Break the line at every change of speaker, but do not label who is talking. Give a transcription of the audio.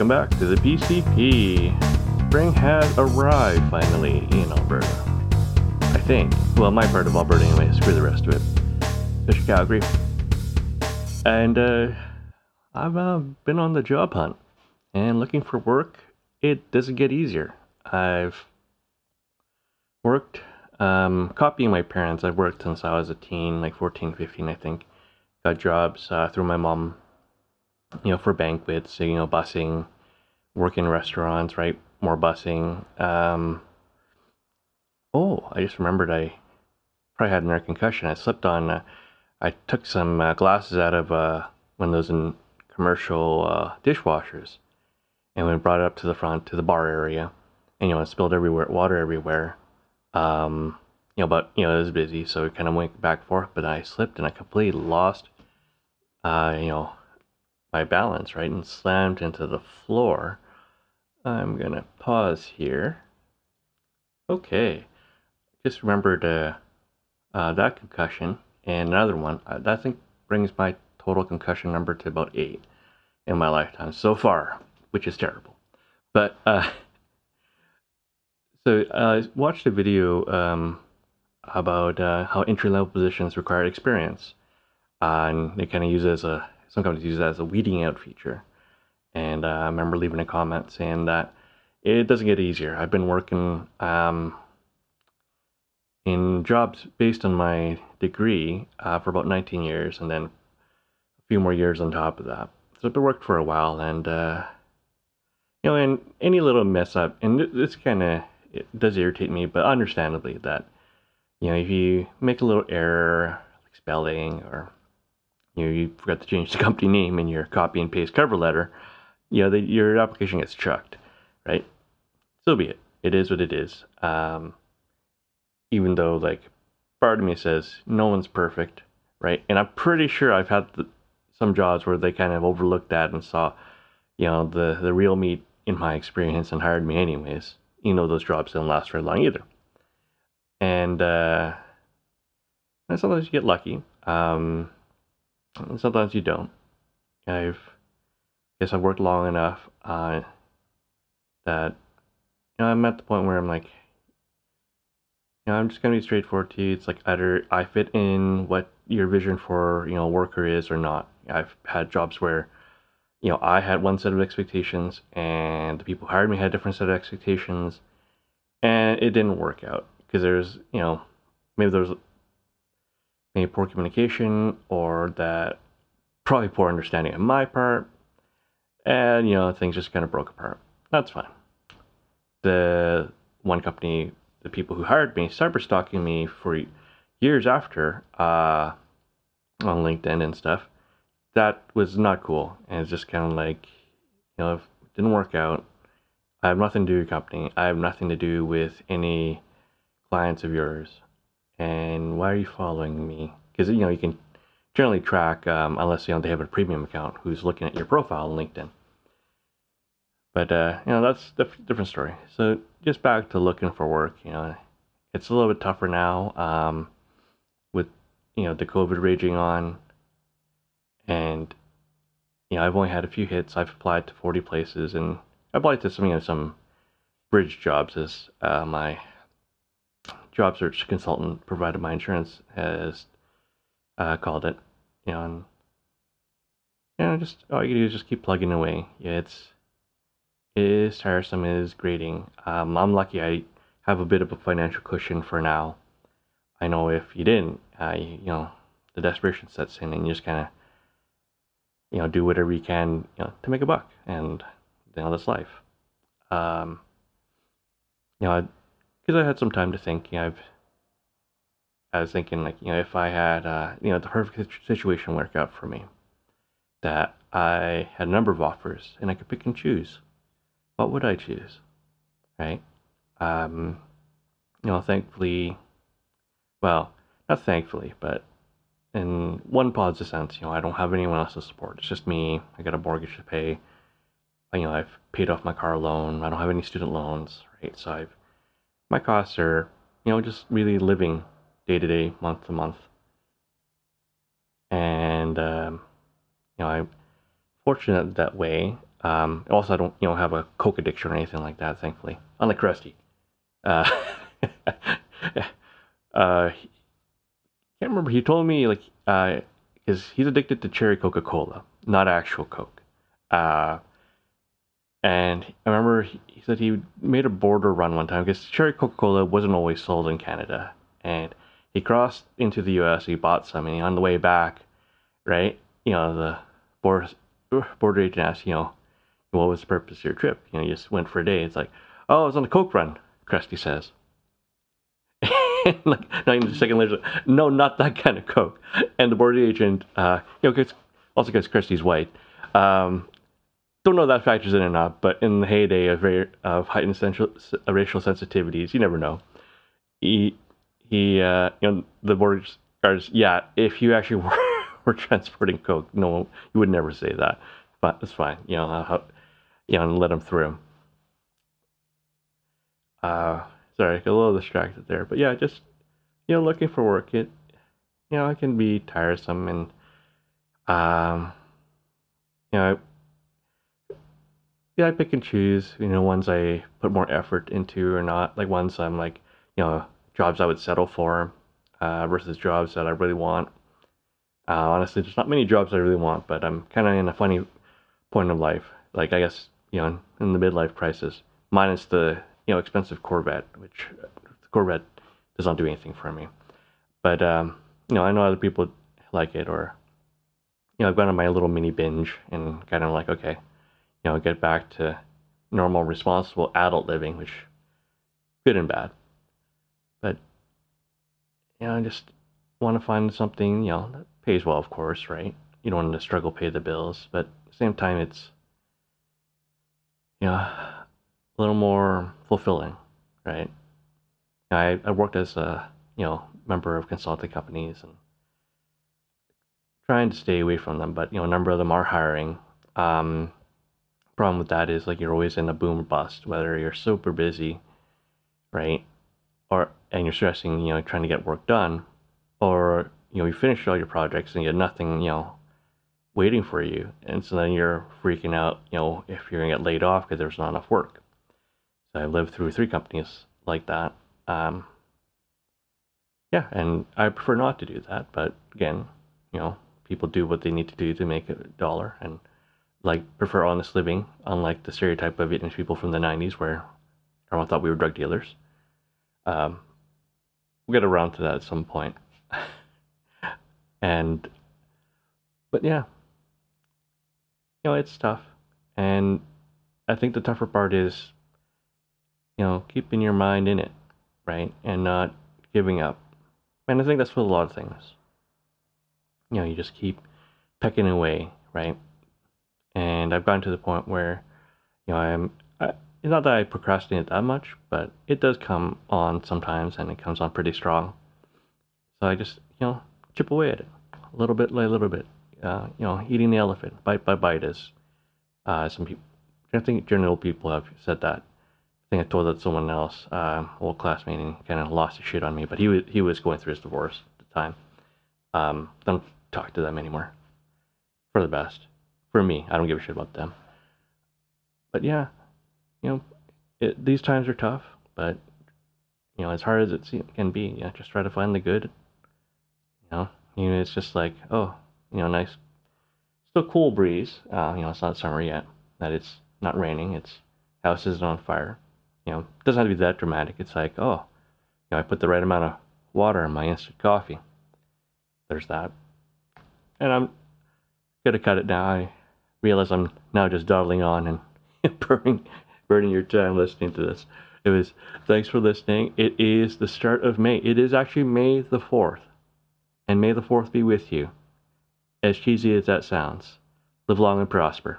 Welcome back to the PCP. Spring has arrived finally in Alberta. I think. Well, my part of Alberta anyway, screw the rest of it. Especially Calgary. And uh, I've uh, been on the job hunt and looking for work. It doesn't get easier. I've worked um, copying my parents. I've worked since I was a teen, like 14, 15, I think. Got jobs uh, through my mom, you know, for banquets, you know, busing, working in restaurants, right? More busing. Um, oh, I just remembered I probably had an air concussion. I slipped on, uh, I took some uh, glasses out of uh, one of those in commercial uh, dishwashers and we brought it up to the front to the bar area. And, you know, it spilled everywhere, water everywhere. Um, you know, but, you know, it was busy, so it kind of went back and forth, but I slipped and I completely lost, uh, you know, my balance, right, and slammed into the floor. I'm going to pause here. Okay. Just remembered uh, uh, that concussion and another one. Uh, that thing brings my total concussion number to about eight in my lifetime so far, which is terrible. But uh, so uh, I watched a video um, about uh, how entry level positions require experience, uh, and they kind of use it as a some companies use that as a weeding out feature. And uh, I remember leaving a comment saying that it doesn't get easier. I've been working um, in jobs based on my degree uh, for about 19 years, and then a few more years on top of that. So I've been worked for a while, and uh, you know, and any little mess up, and this kind of does irritate me, but understandably that you know if you make a little error like spelling or you know you forgot to change the company name in your copy and paste cover letter, you know the, your application gets chucked, right? So be it. It is what it is. Um, even though like part of me says no one's perfect, right? And I'm pretty sure I've had the, some jobs where they kind of overlooked that and saw, you know, the the real me in my experience and hired me anyways. You know, those jobs don't last very long either. And uh, and sometimes you get lucky. Um, sometimes you don't. I've guess I've worked long enough uh, that you know I'm at the point where I'm like, you know, I'm just gonna be straightforward to you. It's like either I fit in what your vision for you know worker is or not. I've had jobs where you know I had one set of expectations and the people who hired me had a different set of expectations, and it didn't work out because there's you know maybe there was poor communication or that probably poor understanding on my part, and you know things just kind of broke apart. That's fine. The one company, the people who hired me, cyber stalking me for years after uh, on LinkedIn and stuff. That was not cool, and it's just kind of like, you know, didn't work out. I have nothing to do with your company. I have nothing to do with any clients of yours. And why are you following me? Because you know you can generally track, um, unless you know they have a premium account, who's looking at your profile on LinkedIn. But uh, you know that's a different story. So just back to looking for work. You know, it's a little bit tougher now um, with you know the COVID raging on, and you know I've only had a few hits. I've applied to forty places, and I applied to some you know some bridge jobs as uh, my job search consultant provided my insurance has uh, called it. You know, and you know, just all you do is just keep plugging away. Yeah, it's it is tiresome. It is grating. Um, I'm lucky. I have a bit of a financial cushion for now. I know if you didn't, uh, you, you know, the desperation sets in, and you just kind of, you know, do whatever you can, you know, to make a buck, and you know, that's life. Um, you know, because I had some time to think. You know, I've I was thinking like, you know, if I had, uh, you know, the perfect situation work out for me, that I had a number of offers and I could pick and choose, what would I choose, right? Um, you know, thankfully, well, not thankfully, but in one positive sense, you know, I don't have anyone else to support. It's just me. I got a mortgage to pay. You know, I've paid off my car loan. I don't have any student loans, right? So I've my costs are, you know, just really living day to day, month to month. And, um, you know, I'm fortunate that way. Um, also, I don't you know have a coke addiction or anything like that, thankfully. Unlike Krusty. Uh, uh, can't remember. He told me like because uh, he's addicted to cherry Coca Cola, not actual Coke. Uh, and I remember he, said he made a border run one time because cherry Coca Cola wasn't always sold in Canada, and he crossed into the U.S. He bought some, and on the way back, right, you know, the border border agent asked, you know, what was the purpose of your trip? You know, you just went for a day. It's like, oh, I was on a Coke run. Krusty says. like not even a second later, no, not that kind of Coke. And the border agent, uh, you know, cause, also because Krusty's white, um, don't know that factors in or not, but in the heyday of, of heightened central, uh, racial sensitivities, you never know. He, he, uh, you know, the border guards, yeah, if you actually were, were transporting coke, no, you would never say that, but it's fine, you know, you know, let him through. Uh, sorry, got a little distracted there, but yeah, just you know, looking for work, it you know, it can be tiresome and um, you know, yeah, I pick and choose, you know, ones I put more effort into or not, like ones I'm like, you know, jobs I would settle for uh, versus jobs that I really want. Uh, honestly, there's not many jobs I really want, but I'm kind of in a funny point of life. Like, I guess, you know, in the midlife crisis, minus the you know expensive Corvette, which the Corvette does not do anything for me. But um, you know, I know other people like it, or you know, I've gone on my little mini binge and kind of like, okay, you know, get back to normal, responsible adult living, which good and bad. But you know, I just want to find something you know that pays well, of course, right? You don't want to struggle pay the bills, but at the same time, it's you know a little more fulfilling, right? I, I worked as a you know member of consulting companies and trying to stay away from them, but you know a number of them are hiring. Um, problem with that is like you're always in a boom or bust, whether you're super busy, right, or and you're stressing, you know, trying to get work done, or you know you finish all your projects and you have nothing, you know, waiting for you, and so then you're freaking out, you know, if you're gonna get laid off because there's not enough work. So I lived through three companies like that. Um, yeah, and I prefer not to do that, but again, you know, people do what they need to do to make a dollar, and like prefer honest living, unlike the stereotype of Vietnamese people from the '90s, where everyone thought we were drug dealers. Um, we'll get around to that at some point. and, but yeah, you know, it's tough, and I think the tougher part is you know, keeping your mind in it, right? And not giving up. And I think that's with a lot of things. You know, you just keep pecking away, right? And I've gotten to the point where, you know, I'm, I, not that I procrastinate that much, but it does come on sometimes and it comes on pretty strong. So I just, you know, chip away at it a little bit by a little bit. Uh, you know, eating the elephant bite by bite, is uh, some people, I think general people have said that I think I told that someone else, uh, old classmate, and kind of lost his shit on me. But he was he was going through his divorce at the time. Um, don't talk to them anymore. For the best. For me, I don't give a shit about them. But yeah, you know, it, these times are tough. But you know, as hard as it can be, yeah, just try to find the good. You know, you know, it's just like, oh, you know, nice, still cool breeze. Uh, you know, it's not summer yet. That it's not raining. It's house isn't on fire you know, it doesn't have to be that dramatic. It's like, oh, you know, I put the right amount of water in my instant coffee. There's that. And I'm gonna cut it now. I realize I'm now just dawdling on and burning burning your time listening to this. It was thanks for listening. It is the start of May. It is actually May the fourth. And may the fourth be with you. As cheesy as that sounds. Live long and prosper.